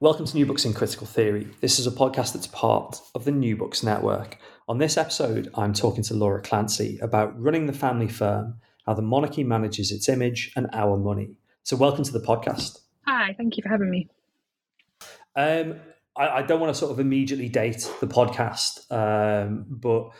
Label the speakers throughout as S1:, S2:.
S1: Welcome to New Books in Critical Theory. This is a podcast that's part of the New Books Network. On this episode, I'm talking to Laura Clancy about running the family firm, how the monarchy manages its image, and our money. So, welcome to the podcast.
S2: Hi, thank you for having me.
S1: Um, I, I, don't want to sort of immediately date the podcast, um, but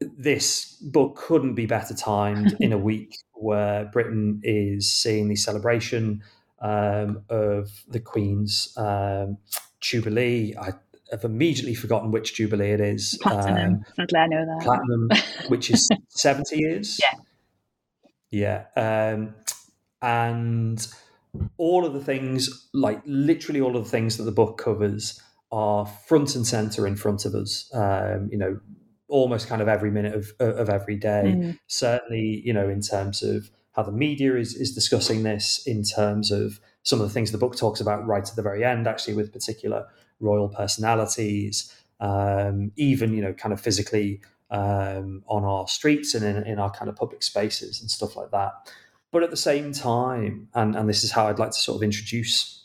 S1: this book couldn't be better timed in a week where Britain is seeing the celebration um, of the Queen's um, Jubilee. I have immediately forgotten which Jubilee it is.
S2: Platinum. Um, i know that.
S1: Platinum, which is 70 years.
S2: Yeah.
S1: Yeah. Um, and all of the things, like literally all of the things that the book covers, are front and center in front of us. Um, you know, almost kind of every minute of of every day. Mm. Certainly, you know, in terms of how the media is, is discussing this in terms of some of the things the book talks about right at the very end, actually, with particular royal personalities, um, even, you know, kind of physically um, on our streets and in, in our kind of public spaces and stuff like that. But at the same time, and, and this is how I'd like to sort of introduce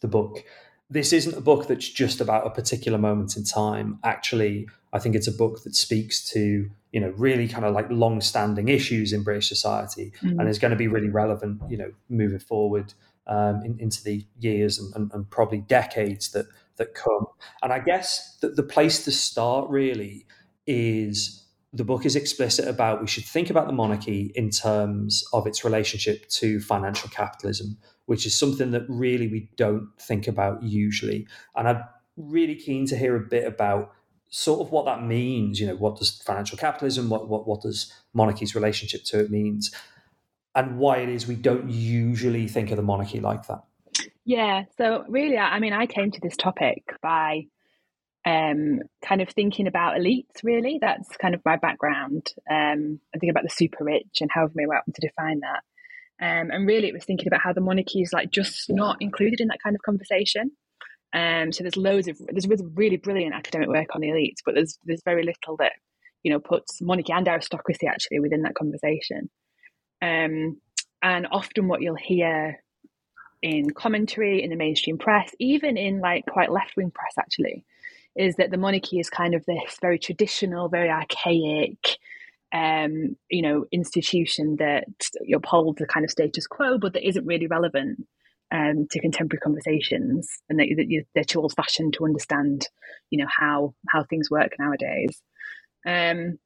S1: the book, this isn't a book that's just about a particular moment in time. Actually, I think it's a book that speaks to you know really kind of like long-standing issues in British society, mm. and is going to be really relevant, you know, moving forward um, in, into the years and, and, and, probably decades that that come. And I guess that the place to start really is the book is explicit about we should think about the monarchy in terms of its relationship to financial capitalism, which is something that really we don't think about usually. And I'm really keen to hear a bit about sort of what that means. You know, what does financial capitalism, what what what does monarchy's relationship to it means, and why it is we don't usually think of the monarchy like that.
S2: Yeah. So really, I mean, I came to this topic by um, kind of thinking about elites. Really, that's kind of my background. Um, I think about the super rich and however we want to define that. Um, and really, it was thinking about how the monarchy is like just not included in that kind of conversation. Um, so there's loads of there's really brilliant academic work on the elites, but there's there's very little that you know puts monarchy and aristocracy actually within that conversation. Um, and often what you'll hear in commentary in the mainstream press, even in like quite left wing press actually, is that the monarchy is kind of this very traditional, very archaic, um, you know, institution that upholds the kind of status quo, but that isn't really relevant um, to contemporary conversations, and that, that they're too old fashioned to understand, you know, how how things work nowadays. Um,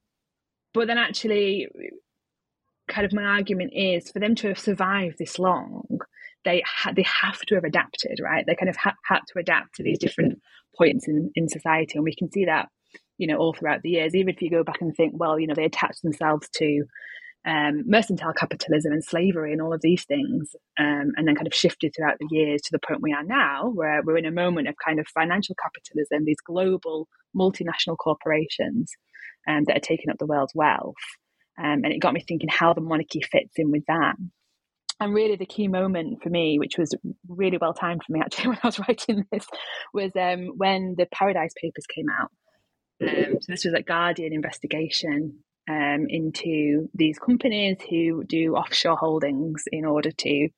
S2: but then actually, kind of my argument is for them to have survived this long, they ha- they have to have adapted, right? They kind of ha- had to adapt to these different points in in society, and we can see that, you know, all throughout the years. Even if you go back and think, well, you know, they attached themselves to um, mercantile capitalism and slavery and all of these things, um, and then kind of shifted throughout the years to the point we are now, where we're in a moment of kind of financial capitalism, these global multinational corporations um, that are taking up the world's wealth. Um, and it got me thinking how the monarchy fits in with that. And really, the key moment for me, which was really well timed for me actually when I was writing this, was um, when the Paradise Papers came out. Um, so this was a Guardian investigation um, into these companies who do offshore holdings in order to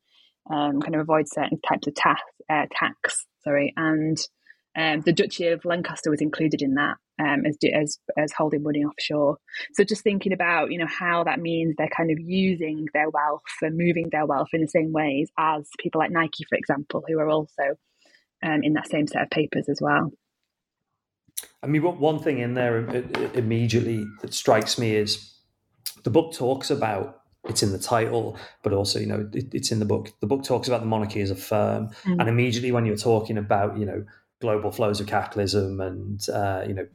S2: um, kind of avoid certain types of tax. Uh, tax sorry, and um, the Duchy of Lancaster was included in that um, as, as as holding money offshore. So just thinking about you know how that means they're kind of using their wealth and moving their wealth in the same ways as people like Nike, for example, who are also um, in that same set of papers as well.
S1: I mean, one thing in there immediately that strikes me is the book talks about it's in the title, but also you know it, it's in the book. The book talks about the monarchy as a firm, mm. and immediately when you're talking about you know global flows of capitalism and uh, you know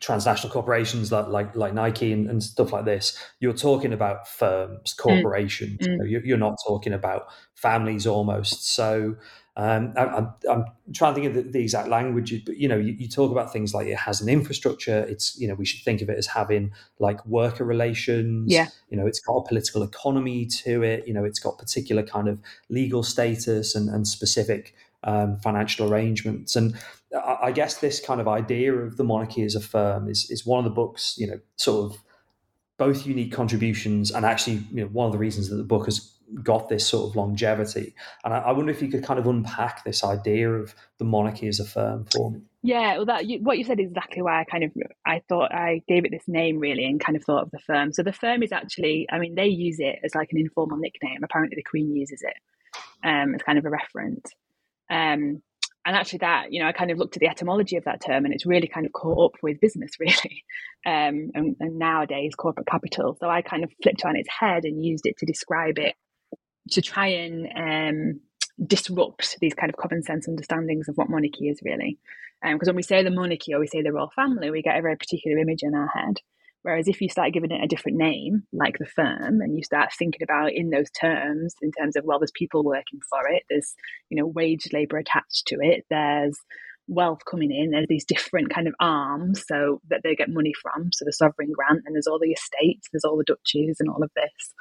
S1: transnational corporations like like, like Nike and, and, stuff like this, you're talking about firms, mm. corporations. Mm. You are not talking about families almost. So um, I, am trying to think of the, the, exact language, but you know, you, you, talk about things like it has an infrastructure. It's you know, we should think of it as having like worker relations.
S2: Yeah.
S1: You know, it's got a political economy to it. You know, it's got particular kind of legal status and, and specific um, financial arrangements. And I, I guess this kind of idea of the monarchy as a firm is is one of the books. You know, sort of both unique contributions and actually you know one of the reasons that the book has got this sort of longevity. And I, I, wonder if you could kind of unpack this idea of the monarchy as a firm for me.
S2: Yeah, well, that you, what you said is exactly why I kind of I thought I gave it this name really, and kind of thought of the firm. So the firm is actually, I mean, they use it as like an informal nickname. Apparently, the Queen uses it um, as kind of a reference. Um, and actually that you know i kind of looked at the etymology of that term and it's really kind of caught up with business really um, and, and, nowadays corporate capital so i kind of flipped it on its head and used it to describe it to try and um, disrupt these kind of common sense understandings of what monarchy is really. Because um, when we say the monarchy or we say the royal family, we get a very particular image in our head. Whereas if you start giving it a different name, like the firm, and you start thinking about in those terms, in terms of well, there's people working for it, there's you know wage labor attached to it, there's wealth coming in. There's these different kind of arms so that they get money from. So the sovereign grant, and there's all the estates, there's all the duchies, and all of this.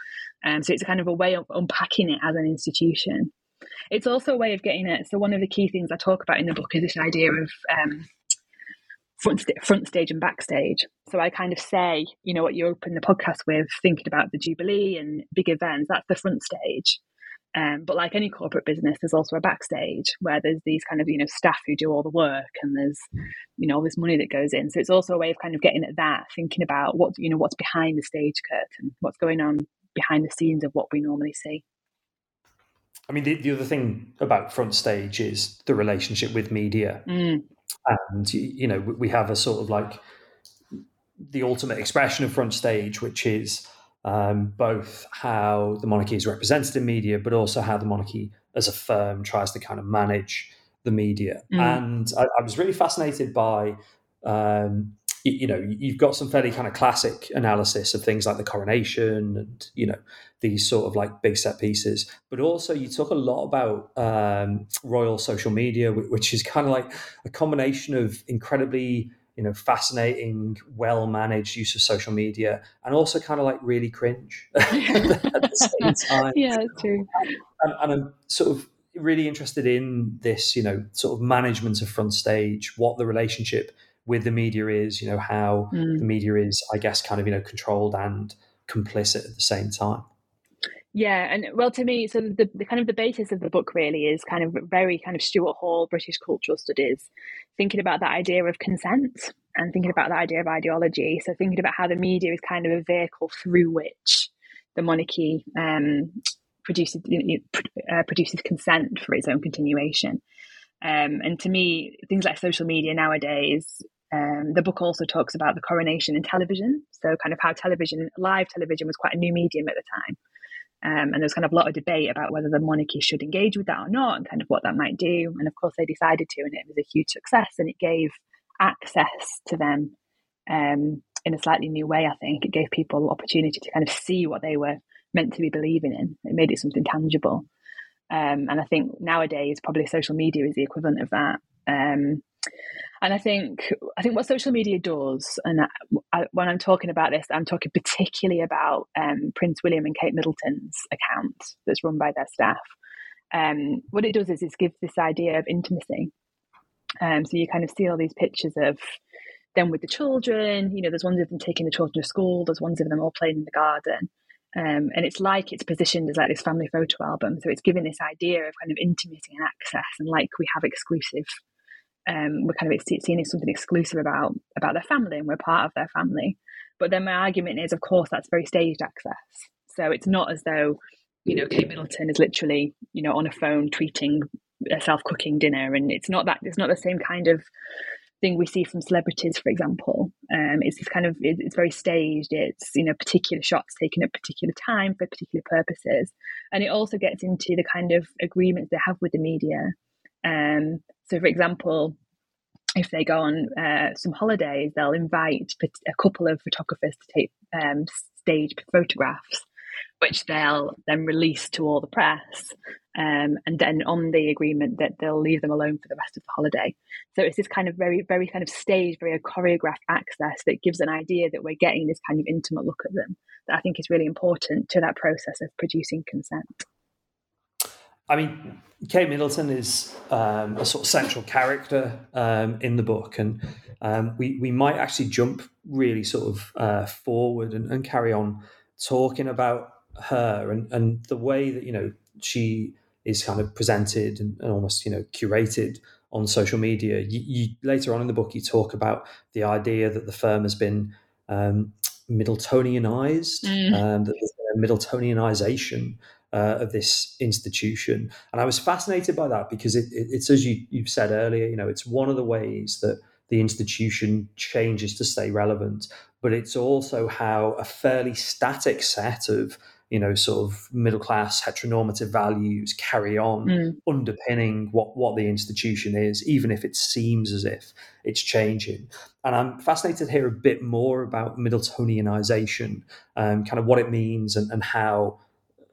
S2: Um, so it's a kind of a way of unpacking it as an institution. It's also a way of getting it. So one of the key things I talk about in the book is this idea of um, front st- front stage and backstage. So I kind of say, you know, what you open the podcast with, thinking about the Jubilee and big events. That's the front stage. Um, but like any corporate business, there's also a backstage where there's these kind of you know staff who do all the work, and there's you know all this money that goes in. So it's also a way of kind of getting at that, thinking about what you know what's behind the stage curtain, what's going on behind the scenes of what we normally see.
S1: I mean, the, the other thing about front stage is the relationship with media,
S2: mm.
S1: and you know we have a sort of like the ultimate expression of front stage, which is um, both how the monarchy is represented in media, but also how the monarchy as a firm tries to kind of manage the media. Mm. And I, I, was really fascinated by, um, you, you, know, you've got some fairly kind of classic analysis of things like the coronation and, you know, these sort of like big set pieces. But also you talk a lot about um, royal social media, which is kind of like a combination of incredibly you know, fascinating, well managed use of social media, and also kind of like really cringe at the
S2: same time. Yeah, true.
S1: And, and, I'm sort of really interested in this, you know, sort of management of front stage, what the relationship with the media is, you know, how mm. the media is, I guess, kind of, you know, controlled and complicit at the same time.
S2: Yeah, and well, to me, so the, the kind of the basis of the book really is kind of very kind of Stuart Hall British cultural studies, thinking about that idea of consent and thinking about that idea of ideology. So thinking about how the media is kind of a vehicle through which the monarchy um, produces uh, produces consent for its own continuation. Um, and to me, things like social media nowadays. Um, the book also talks about the coronation in television. So, kind of how television, live television, was quite a new medium at the time um, and there's kind of a lot of debate about whether the monarchy should engage with that or not and kind of what that might do. And of course, they decided to, and it was a huge success and it gave access to them um, in a slightly new way, I think. It gave people opportunity to kind of see what they were meant to be believing in. It made it something tangible. Um, and I think nowadays, probably social media is the equivalent of that. Um, and I think I think what social media does, and I, when I'm talking about this, I'm talking particularly about um, Prince William and Kate Middleton's account that's run by their staff. Um, what it does is it gives this idea of intimacy. Um, so you kind of see all these pictures of them with the children. You know, there's ones of them taking the children to school. There's ones of them all playing in the garden. Um, and it's like it's positioned as like this family photo album. So it's giving this idea of kind of intimacy and access, and like we have exclusive um, we're kind of seeing as something exclusive about about their family and we're part of their family. But then my argument is, of course, that's very staged access. So it's not as though, you know, Kate Middleton is literally, you know, on a phone tweeting a self-cooking dinner, and it's not that it's not the same kind of thing we see from celebrities, for example. Um, it's this kind of it's very staged. It's you know particular shots taken at particular time for particular purposes, and it also gets into the kind of agreements they have with the media. Um, so, for example, if they go on uh, some holidays, they'll invite a couple of photographers to take um, stage photographs, which they'll then release to all the press. Um, and then on the agreement that they'll leave them alone for the rest of the holiday. So it's this kind of very, very kind of staged, very choreographed access that gives an idea that we're getting this kind of intimate look at them that I think is really important to that process of producing consent.
S1: I mean, Kate Middleton is um, a sort of central character um, in the book, and um, we we might actually jump really sort of uh, forward and, and, carry on talking about her and, and the way that you know she is kind of presented and, and almost you know curated on social media. You, you, later on in the book, you talk about the idea that the firm has been um, Middletonianized, mm. um, that there's a Middletonianization uh, of this institution. And I was fascinated by that because it, it, it's as you, you've said earlier, you know, it's one of the ways that the institution changes to stay relevant, but it's also how a fairly static set of you know, sort of middle class heteronormative values carry on mm. underpinning what, what the institution is, even if it seems as if it's changing. And I'm fascinated to hear a bit more about Middletonianization, um, kind of what it means and, and how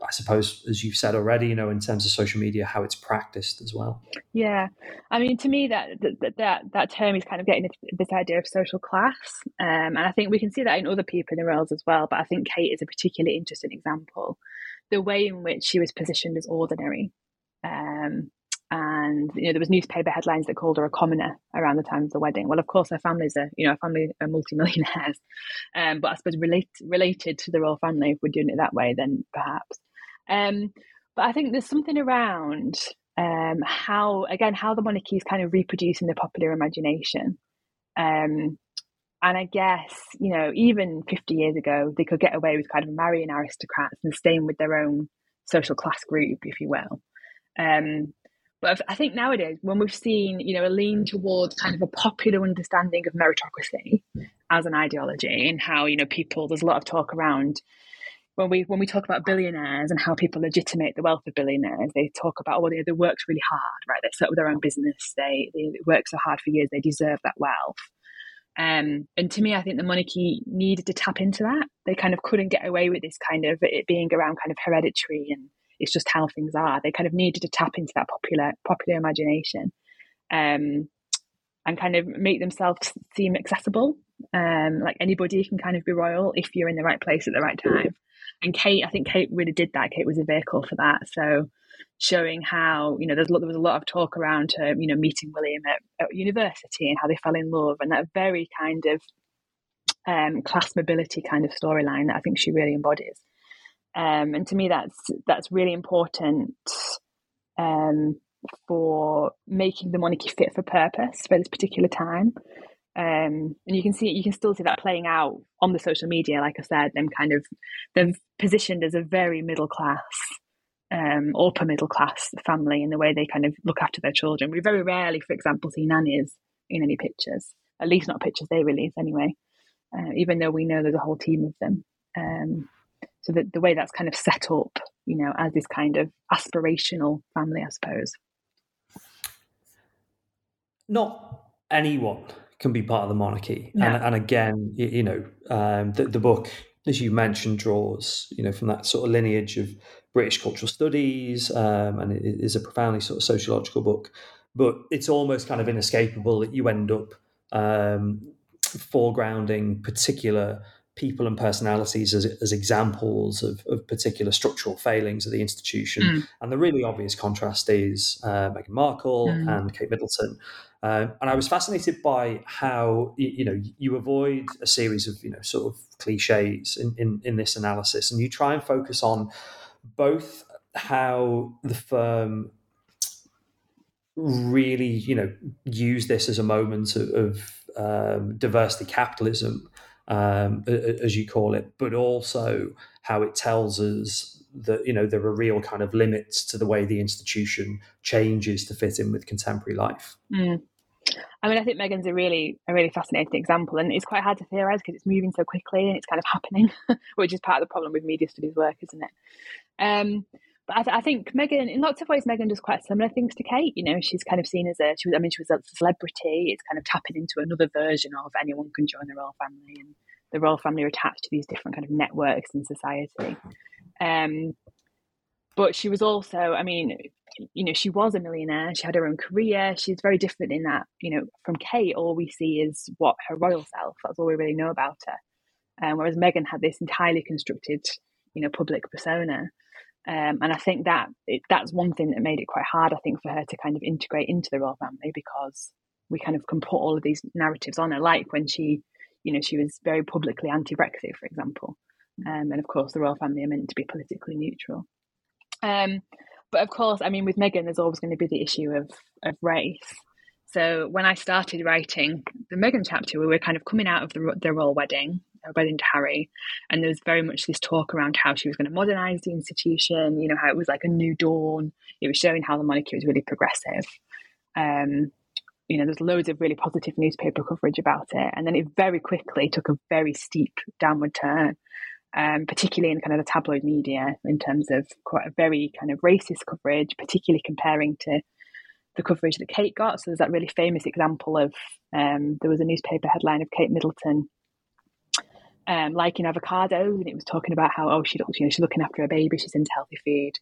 S1: I suppose, as you've said already, you know, in terms of social media, how it's practiced as well.
S2: Yeah, I mean, to me, that that that, that term is kind of getting this idea of social class, um, and I think we can see that in other people in the roles as well. But I think Kate is a particularly interesting example. The way in which she was positioned as ordinary, um, and you know, there was newspaper headlines that called her a commoner around the time of the wedding. Well, of course, her family's a you know, her family are multimillionaires, um, but I suppose relate, related to the royal family, if we're doing it that way, then perhaps. Um, but I think there's something around um, how, again, how the monarchy is kind of reproducing the popular imagination. Um, and I guess, you know, even 50 years ago, they could get away with kind of marrying aristocrats and staying with their own social class group, if you will. Um, but I think nowadays, when we've seen, you know, a lean towards kind of a popular understanding of meritocracy as an ideology and how, you know, people, there's a lot of talk around when we when we talk about billionaires and how people legitimate the wealth of billionaires, they talk about oh, they, they worked really hard, right? They set up their own business, they they work so hard for years, they deserve that wealth. Um, and to me, I think the monarchy needed to tap into that. They kind of couldn't get away with this kind of it being around kind of hereditary and it's just how things are. They kind of needed to tap into that popular popular imagination, um, and kind of make themselves seem accessible. Um, like anybody can kind of be royal if you're in the right place at the right time. And Kate, I think Kate really did that. Kate was a vehicle for that. So showing how you know there's there was a lot of talk around her, you know meeting William at, at university and how they fell in love and that very kind of um, class mobility kind of storyline that I think she really embodies. Um, and to me, that's that's really important um, for making the monarchy fit for purpose for this particular time. Um, and you can see you can still see that playing out on the social media. Like I said, them kind of they're positioned as a very middle class, um, upper middle class family in the way they kind of look after their children. We very rarely, for example, see nannies in any pictures. At least not pictures they release anyway. Uh, even though we know there's a whole team of them. Um, so the way that's kind of set up, you know, as this kind of aspirational family, I suppose.
S1: Not anyone can be part of the monarchy. Yeah. And, and, again, you, know, um, the, the, book, as you mentioned, draws, you know, from that sort of lineage of British cultural studies, um, and it is a profoundly sort of sociological book. But it's almost kind of inescapable that you end up um, foregrounding particular people and personalities as, as examples of, of, particular structural failings of the institution. Mm. And the really obvious contrast is uh, Meghan Markle mm. and Kate Middleton. Uh, and I was fascinated by how you, you, know you avoid a series of you know sort of cliches in, in, in this analysis, and you try and focus on both how the firm really you know use this as a moment of, of um, diversity capitalism, um, as you call it, but also how it tells us that you know there are real kind of limits to the way the institution changes to fit in with contemporary life.
S2: Mm. I mean, I think Meghan's a really a really fascinating example, and it's quite hard to theorize because it's moving so quickly and it's kind of happening, which is part of the problem with media studies work, isn't it? Um, I, th- I, think Meghan, in lots of ways, Meghan does quite similar things to Kate. You know, she's kind of seen as a, she was, I mean, she was a celebrity. It's kind of tapping into another version of anyone can join the royal family, and the royal family are attached to these different kind of networks in society. Um, but she was also, I mean, you know, she was a millionaire. She had her own career. She's very different in that, you know, from Kate, all we see is what her royal self. That's all we really know about her. Um, whereas Meghan had this entirely constructed, you know, public persona. Um, and I think that it, that's one thing that made it quite hard, I think, for her to kind of integrate into the royal family because we kind of can put all of these narratives on her, like when she, you know, she was very publicly anti-Brexit, for example. Um, and of course, the royal family are meant to be politically neutral. Um, but of course, I mean, with Meghan, there's always going to be the issue of of race. So when I started writing the Meghan chapter, we were kind of coming out of the, the royal wedding, wedding to Harry, and there was very much this talk around how she was going to modernise the institution. You know, how it was like a new dawn. It was showing how the monarchy was really progressive. Um, you know, there's loads of really positive newspaper coverage about it, and then it very quickly took a very steep downward turn. Um, particularly in kind of the tabloid media, in terms of quite a very kind of racist coverage, particularly comparing to the coverage that Kate got. So there's that really famous example of um, there was a newspaper headline of Kate Middleton um, liking avocados, and it was talking about how oh she looks, you know, she's looking after her baby, she's into healthy food.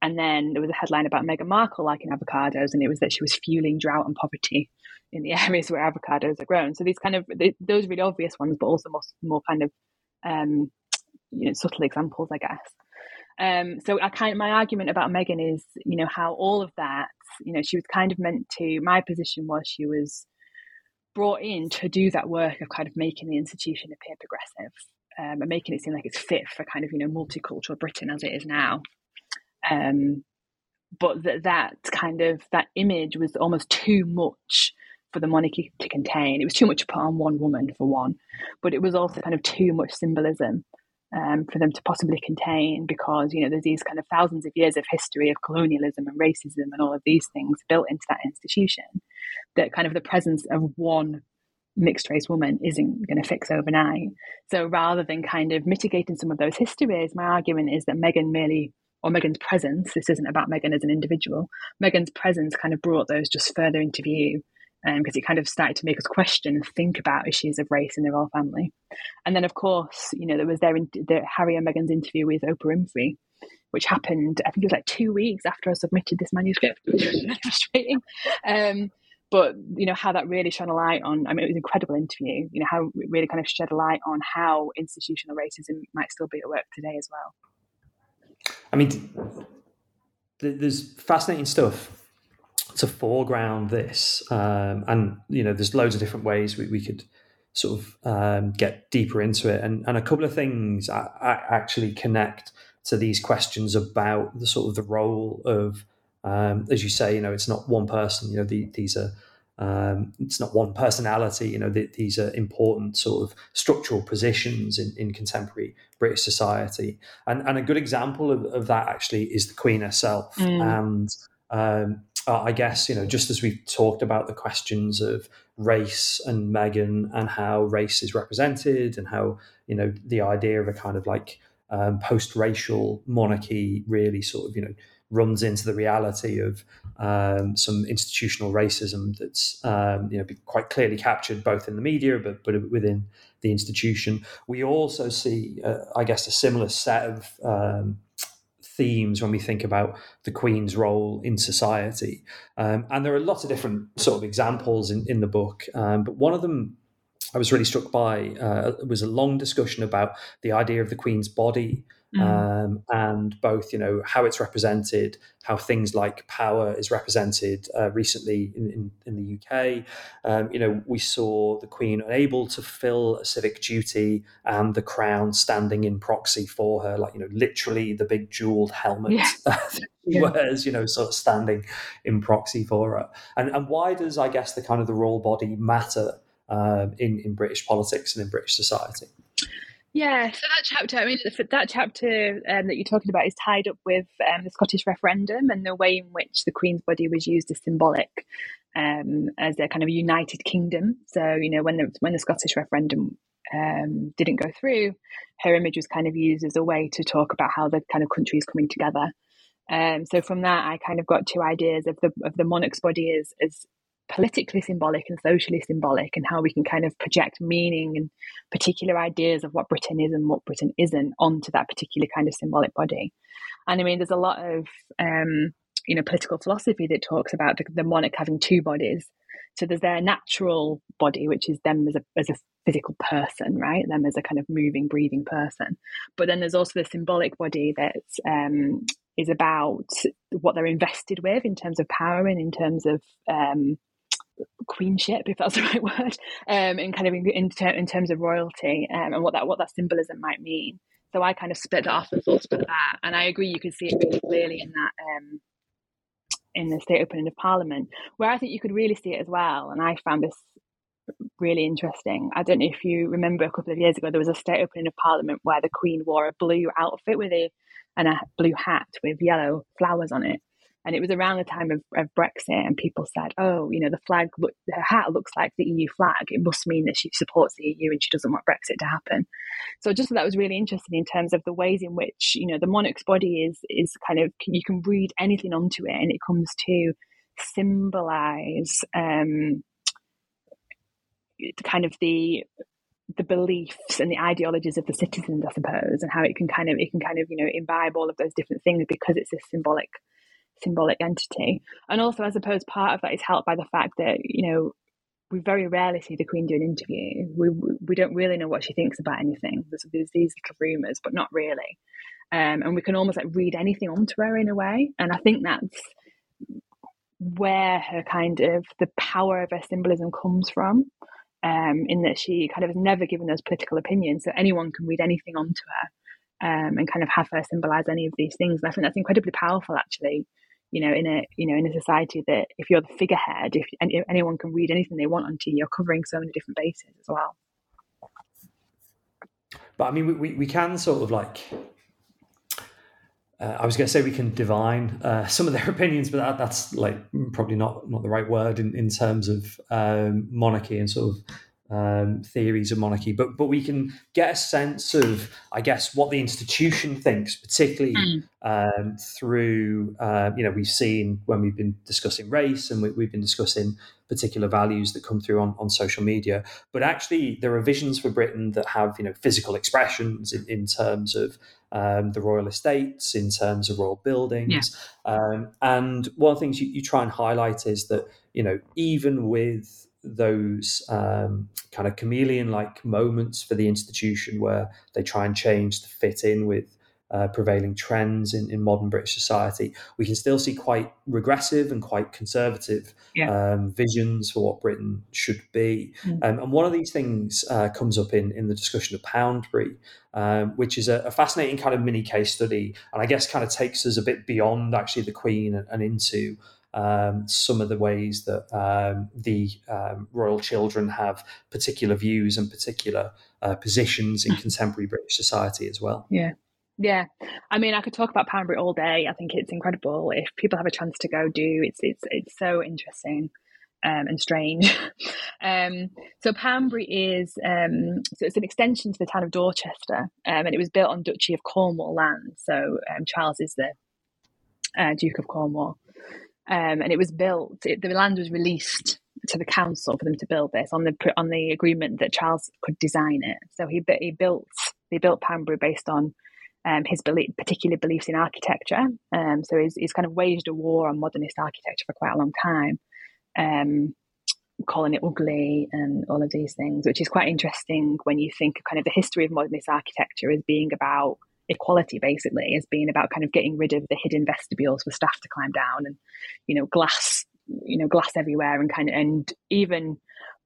S2: And then there was a headline about Meghan Markle liking avocados, and it was that she was fueling drought and poverty in the areas where avocados are grown. So these kind of those really obvious ones, but also more, more kind of um, you know subtle examples, I guess. Um, so I kind of, my argument about Meghan is, you know, how all of that, you know, she was kind of meant to. My position was she was brought in to do that work of kind of making the institution appear progressive um, and making it seem like it's fit for kind of you know multicultural Britain as it is now. Um, but that that kind of that image was almost too much for the monarchy to contain. It was too much to put on one woman for one, but it was also kind of too much symbolism um, for them to possibly contain because you know there's these kind of thousands of years of history of colonialism and racism and all of these things built into that institution that kind of the presence of one mixed race woman isn't going to fix overnight. So rather than kind of mitigating some of those histories, my argument is that Meghan merely or Meghan's presence, this isn't about Meghan as an individual, Meghan's presence kind of brought those just further into view because um, it kind of started to make us question and think about issues of race in the royal family. And then, of course, you know, there was their the Harry and Meghan's interview with Oprah Winfrey, which happened, I think it was like two weeks after I submitted this manuscript, which was frustrating. Um, but you know how that really shone a light on. I mean, it was an incredible interview. You know how it really kind of shed a light on how institutional racism might still be at work today as well.
S1: I mean, there's fascinating stuff to foreground this. Um, and, you know, there's loads of different ways we, we could sort of um, get deeper into it. And, and a couple of things I, I actually connect to these questions about the sort of the role of, um, as you say, you know, it's not one person, you know, the, these are, um, it's not one personality, you know, the, these are important sort of structural positions in, in contemporary British society. And, and a good example of, of that actually is the Queen herself. Mm. And um, uh, I guess, you know, just as we've talked about the questions of race and Meghan and how race is represented and how, you know, the idea of a kind of like um, post racial monarchy really sort of, you know, runs into the reality of um, some institutional racism that's um, you know quite clearly captured both in the media but but within the institution. We also see, uh, I guess, a similar set of um, themes when we think about the Queen's role in society. Um, and there are lots of different sort of examples in, in the book, um, but one of them I was really struck by uh, was a long discussion about the idea of the Queen's body Mm. Um, and both, you know, how it's represented, how things like power is represented uh, recently in, in, in, the UK. Um, you know, we saw the Queen unable to fill a civic duty and the crown standing in proxy for her, like, you know, literally the big jeweled helmet yeah. she wears, you know, sort of standing in proxy for her. And, and why does, I guess, the kind of the royal body matter um, in, in British politics and in British society?
S2: Yeah, so that chapter, I mean, that chapter um, that you're talking about is tied up with um, the Scottish referendum and the way in which the Queen's body was used as symbolic um, as a kind of united kingdom. So, you know, when the when the Scottish referendum um, didn't go through, her image was kind of used as a way to talk about how the kind of country is coming together. Um, so from that, I kind of got two ideas of the of the monarch's body as as politically symbolic and socially symbolic, and how we can kind of project meaning and particular ideas of what Britain is and what Britain isn't onto that particular kind of symbolic body. And I mean, there's a lot of um, you know political philosophy that talks about the, the monarch having two bodies. So there's their natural body, which is them as a as a physical person, right? Them as a kind of moving, breathing person. But then there's also the symbolic body that's um, is about what they're invested with in terms of power and in terms of um, queenship, if that's the right word, um, and kind of in, in, ter- in terms of royalty um, and what that what that symbolism might mean. So I kind of split it off and thought about that, and I agree. You could see it really clearly in that um, in the state opening of Parliament, where I think you could really see it as well. And I found this really interesting. I don't know if you remember a couple of years ago, there was a state opening of Parliament where the Queen wore a blue outfit with a and a blue hat with yellow flowers on it. And it was around the time of, of Brexit, and people said, "Oh, you know, the flag, look, her hat looks like the EU flag. It must mean that she supports the EU and she doesn't want Brexit to happen." So, just that was really interesting in terms of the ways in which you know the monarch's body is is kind of you can read anything onto it, and it comes to symbolize um, kind of the the beliefs and the ideologies of the citizens, I suppose, and how it can kind of it can kind of you know imbibe all of those different things because it's a symbolic symbolic entity. And also, I suppose part of that is helped by the fact that you know we very rarely see the Queen do an interview. We we don't really know what she thinks about anything. There's, there's these little rumours, but not really. Um, and we can almost like read anything onto her in a way. And I think that's where her kind of the power of her symbolism comes from um, in that she kind of has never given those political opinions, so anyone can read anything onto her um, and kind of have her symbolize any of these things. And I think that's incredibly powerful, actually. You know, in a you know in a society that if you're the figurehead, if, if anyone can read anything they want onto you, you're covering so many different bases as well.
S1: But I mean, we, we can sort of like uh, I was going to say we can divine uh, some of their opinions, but that, that's like probably not not the right word in, in terms of um, monarchy and sort of um, theories of monarchy. But but we can get a sense of, I guess, what the institution thinks, particularly mm. um, through uh, you know we've seen when we've been discussing race and we, we've been discussing particular values that come through on, on social media. But actually, there are visions for Britain that have you know physical expressions in, in terms of um, the royal estates, in terms of royal buildings. Yeah. Um, and one of the things you, you, try and highlight is that you know even with those um, kind of chameleon like moments for the institution where they try and change to fit in with uh, prevailing trends in, in modern British society, we can still see quite regressive and quite conservative yeah. um, visions for what Britain should be. Mm. Um, and one of these things uh, comes up in, in the discussion of Poundbury, um, which is a, a, fascinating kind of mini case study, and I guess kind of takes us a bit beyond actually the Queen and, and into. Um, some of the ways that um, the um, royal children have particular views and particular uh, positions in contemporary British society as well.
S2: Yeah. Yeah, I mean, I could talk about Poundbury all day. I think it's incredible. If people have a chance to go, do it's it's it's so interesting um, and strange. um, so Poundbury is um, so it's an extension to the town of Dorchester, um, and it was built on Duchy of Cornwall land. So um, Charles is the uh, Duke of Cornwall, um, and it was built. It, the land was released to the council for them to build this on the on the agreement that Charles could design it. So he he built they built Poundbury based on um, his belief, particular beliefs in architecture. Um, so he's, he's kind of waged a war on modernist architecture for quite a long time, um, calling it ugly and all of these things, which is quite interesting when you think of kind of the history of modernist architecture as being about equality, basically, as being about kind of getting rid of the hidden vestibules for staff to climb down and, you know, glass, you know, glass everywhere and kind of, and even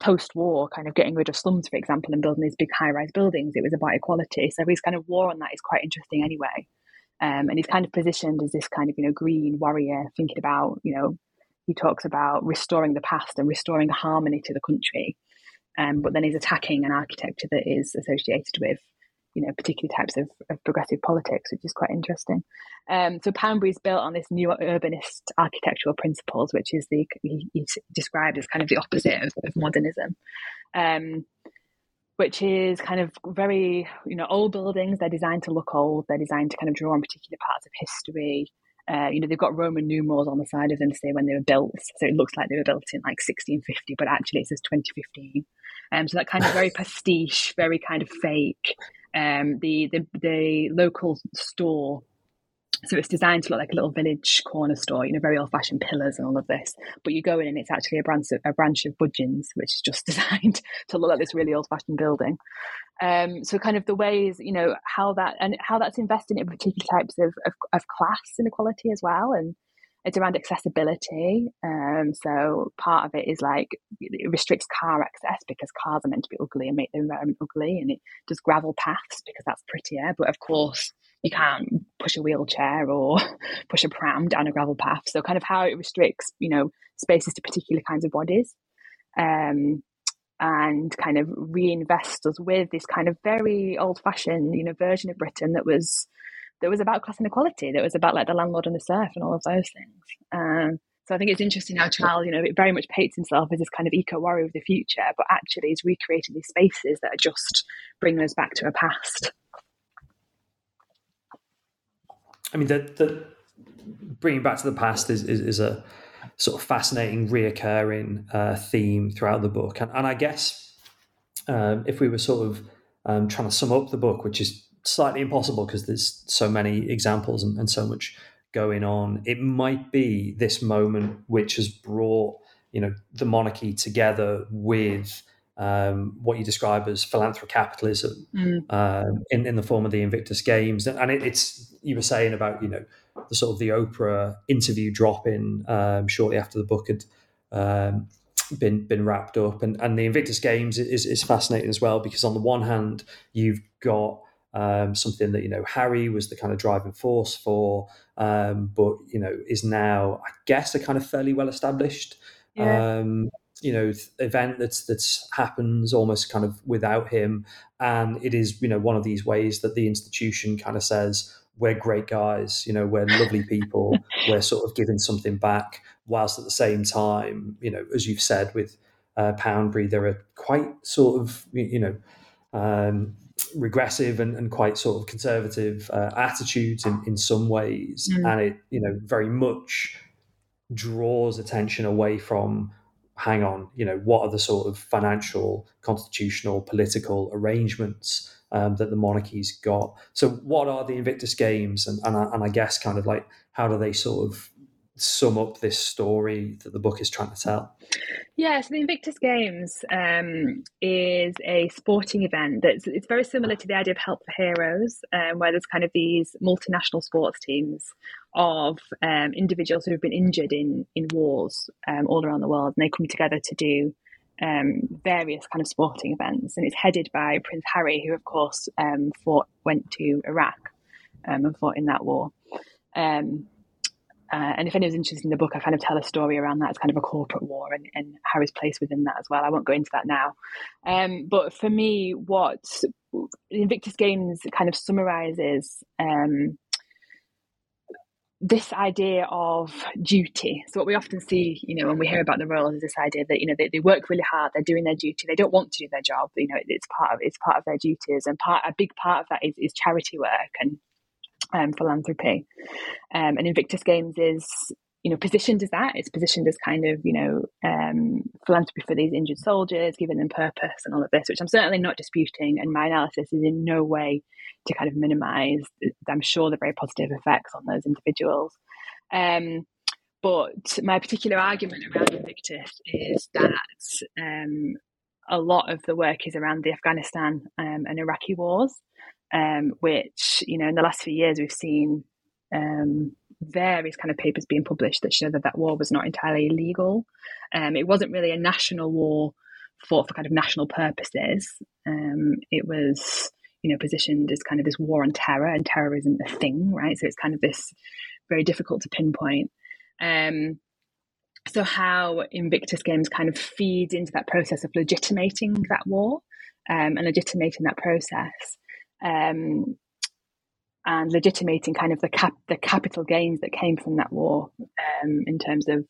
S2: post-war kind of getting rid of slums for example and building these big high-rise buildings it was about equality. So his kind of war on that is quite interesting anyway. Um, and he's kind of positioned as this kind of you know green warrior thinking about you know he talks about restoring the past and restoring harmony to the country. Um, but then he's attacking an architecture that is associated with you know particular types of, of progressive politics, which is quite interesting. Um, so Poundbury is built on this new urbanist architectural principles, which is the he, he described as kind of the opposite of, of modernism. Um, which is kind of very, you know, old buildings. They're designed to look old. They're designed to kind of draw on particular parts of history. Uh, you know, they've got Roman numerals on the side of them to say when they were built. So it looks like they were built in like 1650, but actually it says 2015. Um, so that kind of very pastiche, very kind of fake. Um, the, the the local store so it's designed to look like a little village corner store, you know, very old fashioned pillars and all of this. But you go in and it's actually a branch of, a branch of Budgens, which is just designed to look like this really old fashioned building. Um, so kind of the ways, you know, how that and how that's invested in particular types of, of, of class inequality as well. And it's around accessibility. Um, so part of it is like it restricts car access because cars are meant to be ugly and make the environment ugly, and it does gravel paths because that's prettier. But of course, you can't push a wheelchair or push a pram down a gravel path. So kind of how it restricts, you know, spaces to particular kinds of bodies. Um, and kind of reinvest us with this kind of very old-fashioned, you know, version of Britain that was that was about class inequality, that was about like the landlord and the serf and all of those things. Um, so I think it's interesting how Charles, you know, it very much paints himself as this kind of eco warrior of the future, but actually is recreating these spaces that are just bringing us back to a past.
S1: I mean, the, the bringing back to the past is, is, is a sort of fascinating, reoccurring uh, theme throughout the book. And, and I guess um, if we were sort of um, trying to sum up the book, which is slightly impossible because there's so many examples and, and so much going on, it might be this moment which has brought you know the monarchy together with um, what you describe as philanthrocapitalism mm. um, in, in the form of the Invictus Games. And it, it's, you were saying about, you know, the sort of the Oprah interview drop in um, shortly after the book had um, been been wrapped up. And, and the Invictus Games is, is fascinating as well, because on the one hand, you've got um, something that, you know, Harry was the kind of driving force for, um, but, you know, is now, I guess, a kind of fairly well established yeah. um, you know event that's that's happens almost kind of without him and it is you know one of these ways that the institution kind of says we're great guys you know we're lovely people we're sort of giving something back whilst at the same time you know as you've said with uh, Poundbury there are quite sort of you know um, regressive and, and, quite sort of conservative uh, attitudes in, in some ways mm. and it you know very much draws attention away from hang on, you know, what are the sort of financial, constitutional, political arrangements um, that the monarchy's got? So, what are the Invictus Games, and and and I guess kind of like how do they sort of sum up this story that the book is trying to tell?
S2: Yeah, so the Invictus Games um, is a sporting event that's it's very similar to the idea of Help for Heroes, um, where there's kind of these multinational sports teams of um, individuals who have been injured in in wars um, all around the world, and they come together to do um, various kind of sporting events, and it's headed by Prince Harry, who of course um, fought went to Iraq and fought in that war. Um, uh, and if anyone's interested in the book, I kind of tell a story around that. It's kind of a corporate war and, and Harry's place within that as well. I won't go into that now. Um, but for me, what Invictus Games kind of summarizes um, this idea of duty. So what we often see, you know, when we hear about the royals is this idea that, you know, they, they work really hard, they're doing their duty, they don't want to do their job, you know, it, it's part of it's part of their duties. And part a big part of that is, is charity work and um, philanthropy. Um, and Invictus Games is, you know, positioned as that. It's positioned as kind of, you know, um, philanthropy for these injured soldiers, giving them purpose and all of this, which I'm certainly not disputing. And my analysis is in no way to kind of minimize, I'm sure, the very positive effects on those individuals. Um, but my particular argument around Invictus is that um, a lot of the work is around the Afghanistan um, and Iraqi wars um, which you know in the last few years we've seen um, various kind of papers being published that show that that war was not entirely illegal. Um, it wasn't really a national war fought for kind of national purposes. Um, it was you know positioned as kind of this war on terror, and terror isn't a thing, right? So it's kind of this very difficult to pinpoint. Um, so how Invictus Games kind of feeds into that process of legitimating that war um, and legitimating that process um, and legitimating kind of the cap the capital gains that came from that war um, in terms of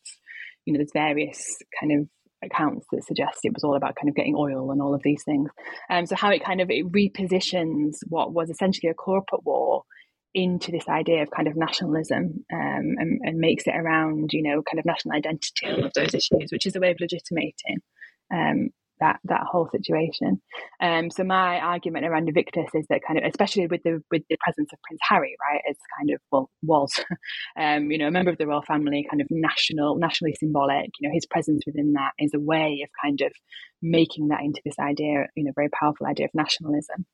S2: you know there's various kind of accounts that suggest it was all about kind of getting oil and all of these things. Um, so how it kind of it repositions what was essentially a corporate war into this idea of kind of nationalism um, and, and, makes it around, you know, kind of national identity and all of those issues, which is a way of legitimating um, that that whole situation. Um, so my argument around Invictus is that kind of, especially with the with the presence of Prince Harry, right, as kind of well was, um, you know, a member of the royal family, kind of national, nationally symbolic. You know, his presence within that is a way of kind of making that into this idea, you know, very powerful idea of nationalism.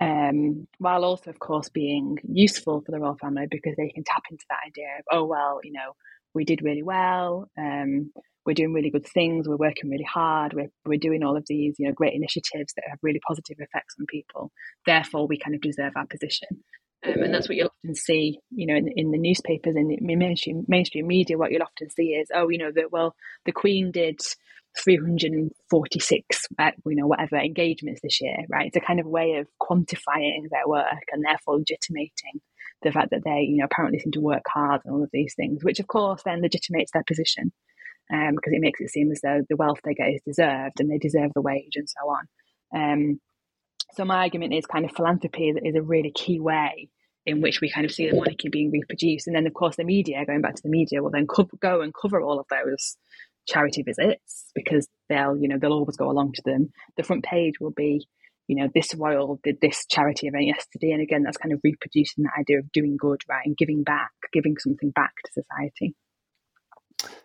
S2: Um, while also, of course, being useful for the royal family because they can tap into that idea of, oh well, you know, we did really well. Um, we're doing really good things, we're working really hard, we're, we're doing all of these, you know, great initiatives that have really positive effects on people. Therefore, we kind of deserve our position. Um, and that's what you'll often see, you know, in, in the newspapers and in mainstream mainstream media. What you'll often see is, oh, you know, that well, the Queen did 346, uh, you know, whatever engagements this year, right? It's a kind of way of quantifying their work and therefore legitimating the fact that they, you know, apparently seem to work hard and all of these things, which of course then legitimates their position um, because it makes it seem as though the wealth they get is deserved and they deserve the wage and so on. Um, so my argument is kind of philanthropy is, is, a really key way in which we kind of see the monarchy being reproduced, and then of course the media, going back to the media, will then co- go and cover all of those charity visits because they'll you know they'll always go along to them. The front page will be you know this royal did this charity event yesterday, and again that's kind of reproducing that idea of doing good, right, and giving back, giving something back to society.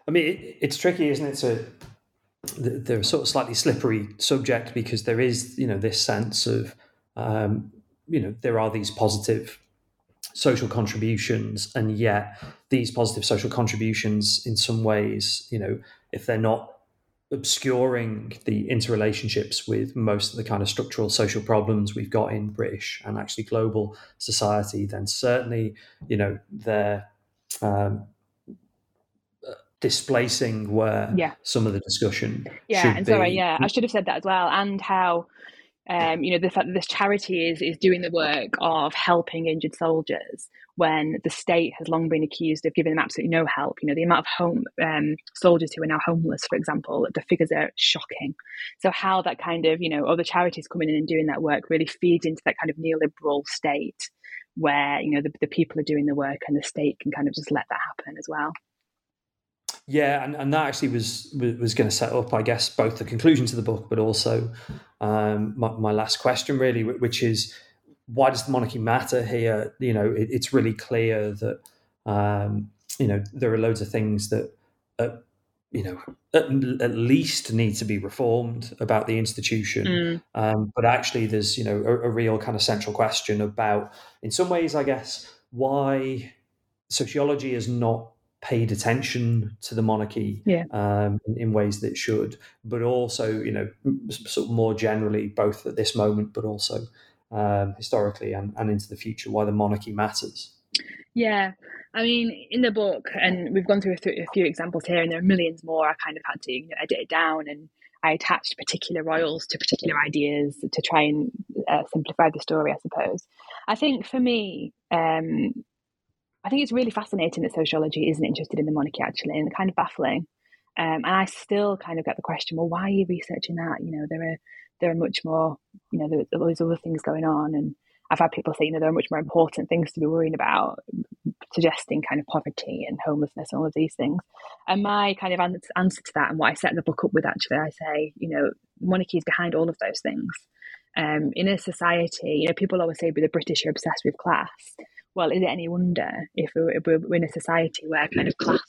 S1: I mean, it, it's tricky, isn't it? To they're a sort of slightly slippery subject because there is, you know, this sense of, um, you know, there are these positive social contributions, and yet these positive social contributions, in some ways, you know, if they're not obscuring the interrelationships with most of the kind of structural social problems we've got in British and actually global society, then certainly, you know, they're um, displacing where
S2: yeah.
S1: some of the discussion
S2: yeah and sorry yeah i should have said that as well and how um, you know the fact that this charity is is doing the work of helping injured soldiers when the state has long been accused of giving them absolutely no help. You know the amount of home um, soldiers who are now homeless, for example, the figures are shocking. So how that kind of you know other charities coming in and doing that work really feeds into that kind of neoliberal state where you know the, the people are doing the work and the state can kind of just let that happen as well.
S1: Yeah, and, and that actually was was going to set up, I guess, both the conclusion to the book, but also um, my, my, last question, really, which is why does the monarchy matter here? You know, it, it's really clear that um, you know there are loads of things that uh, you know at, at, least need to be reformed about the institution, mm. um, but actually there's you know a, a real kind of central question about, in some ways, I guess, why sociology is not paid attention to the monarchy
S2: yeah.
S1: um, in, in, ways that it should, but also, you know, sort of more generally, both at this moment, but also um, historically and, and into the future, why the monarchy matters.
S2: Yeah, I mean, in the book, and we've gone through a, th- a few examples here, and there are millions more. I kind of had to you know, edit it down, and I attached particular royals to particular ideas to try and uh, simplify the story, I suppose. I think for me, um, I think it's really fascinating that sociology isn't interested in the monarchy actually, and kind of baffling. Um, and I still kind of get the question, well, why are you researching that? You know, there are there are much more, you know, there, these other things going on, and I've had people say, you know, there are much more important things to be worrying about, suggesting kind of poverty and homelessness and all of these things. And my kind of answer to that, and what I set the book up with, actually, I say, you know, monarchy is behind all of those things. Um, in a society, you know, people always say, "But the British are obsessed with class." Well, is it any wonder if we're, we're in a society where kind of class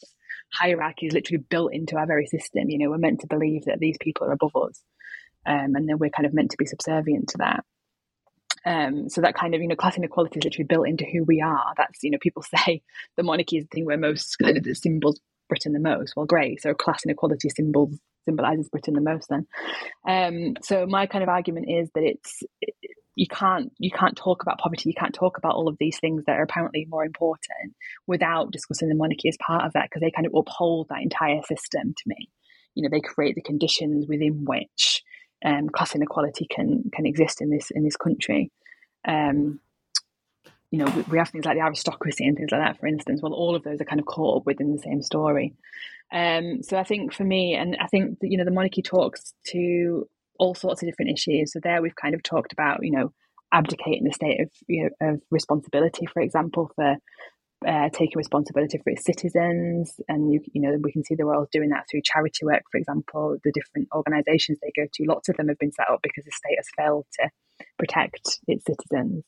S2: hierarchy is literally built into our very system? You know, we're meant to believe that these people are above us, um, and then we're kind of meant to be subservient to that. Um, so that kind of you know class inequality is literally built into who we are. That's you know people say the monarchy is the thing where most kind of the symbols Britain the most. Well, great. So class inequality symbols symbolizes Britain the most. Then, um, so my kind of argument is that it's you can't you can't talk about poverty you can't talk about all of these things that are apparently more important without discussing the monarchy as part of that because they kind of uphold that entire system to me. You know they create the conditions within which um, class inequality can can exist in this in this country. Um, you know we, we, have things like the aristocracy and things like that for instance. Well all of those are kind of caught up within the same story. Um, so i think for me and i think that, you know the monarchy talks to all sorts of different issues. So there we've kind of talked about, you know, abdicating the state of you know, of responsibility, for example, for uh, taking responsibility for its citizens. And you, you know, we can see the world doing that through charity work, for example. The different organisations they go to, lots of them have been set up because the state has failed to protect its citizens.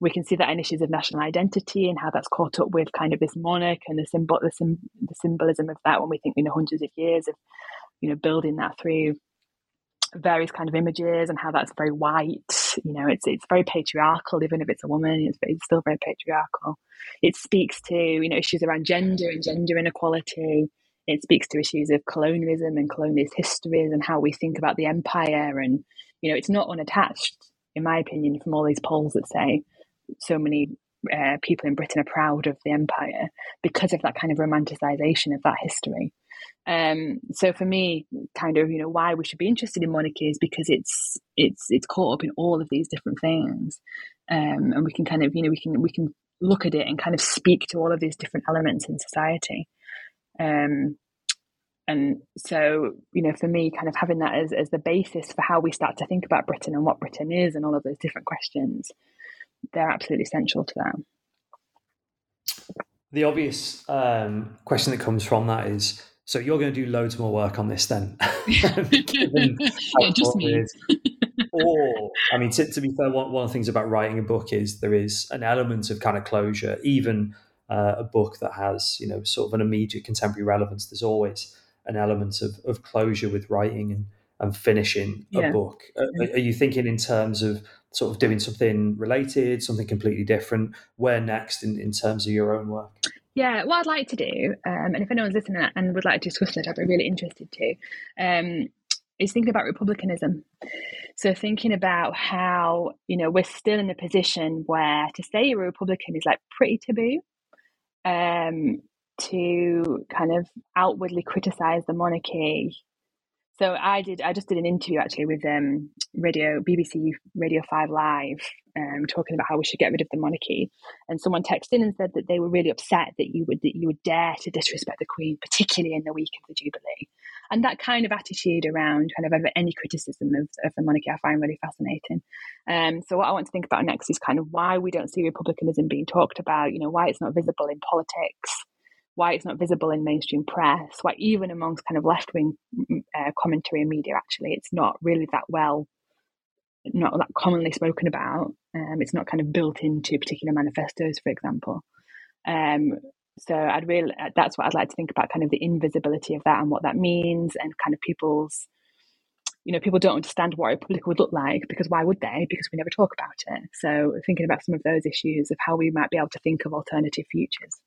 S2: We can see that in issues of national identity and how that's caught up with kind of this monarch and the symbol, the, sim, the symbolism of that when we think, you know, hundreds of years of, you know, building that through various kind of images and how that's very white. You know, it's it's very patriarchal, even if it's a woman. It's, it's still very patriarchal. It speaks to you know issues around gender and gender inequality. It speaks to issues of colonialism and colonialist histories and how we think about the empire. And you know, it's not unattached, in my opinion, from all these polls that say so many uh, people in Britain are proud of the empire because of that kind of romanticization of that history. Um, so for me, kind of, you know, why we should be interested in monarchy is because it's it's it's caught up in all of these different things, um, and we can kind of, you know, we can we can look at it and kind of speak to all of these different elements in society. Um, and so, you know, for me, kind of having that as, as the basis for how we start to think about Britain and what Britain is and all of those different questions, they're absolutely essential to that.
S1: The obvious um, question that comes from that is so you're going to do loads more work on this then.
S2: yeah, just me.
S1: or, I mean, to, to, be fair, one, one of the things about writing a book is there is an element of kind of closure. Even uh, a book that has, you know, sort of an immediate contemporary relevance, there's always an element of, of closure with writing and, and finishing a yeah. book. Are, are you thinking in terms of sort of doing something related, something completely different? Where next in, in terms of your own work?
S2: Yeah, what I'd like to do, um, and if anyone's listening and would like to discuss it, I'd be really interested to, um, is thinking about republicanism. So thinking about how you know we're still in a position where to say you're a Republican is like pretty taboo. Um, to kind of outwardly criticize the monarchy so I did. I just did an interview actually with um, Radio BBC Radio Five Live, um, talking about how we should get rid of the monarchy. And someone texted in and said that they were really upset that you would that you would dare to disrespect the Queen, particularly in the week of the Jubilee. And that kind of attitude around kind of any criticism of, of the monarchy, I find really fascinating. Um, so what I want to think about next is kind of why we don't see republicanism being talked about. You know, why it's not visible in politics why it's not visible in mainstream press, why even amongst kind of left wing uh, commentary and media, actually, it's not really that well, not that commonly spoken about. Um, it's not kind of built into particular manifestos, for example. Um, so I'd really, uh, that's what I'd like to think about, kind of the invisibility of that and what that means, and kind of people's, you know, people don't understand what a republic would look like because why would they? Because we never talk about it. So thinking about some of those issues of how we might be able to think of alternative futures.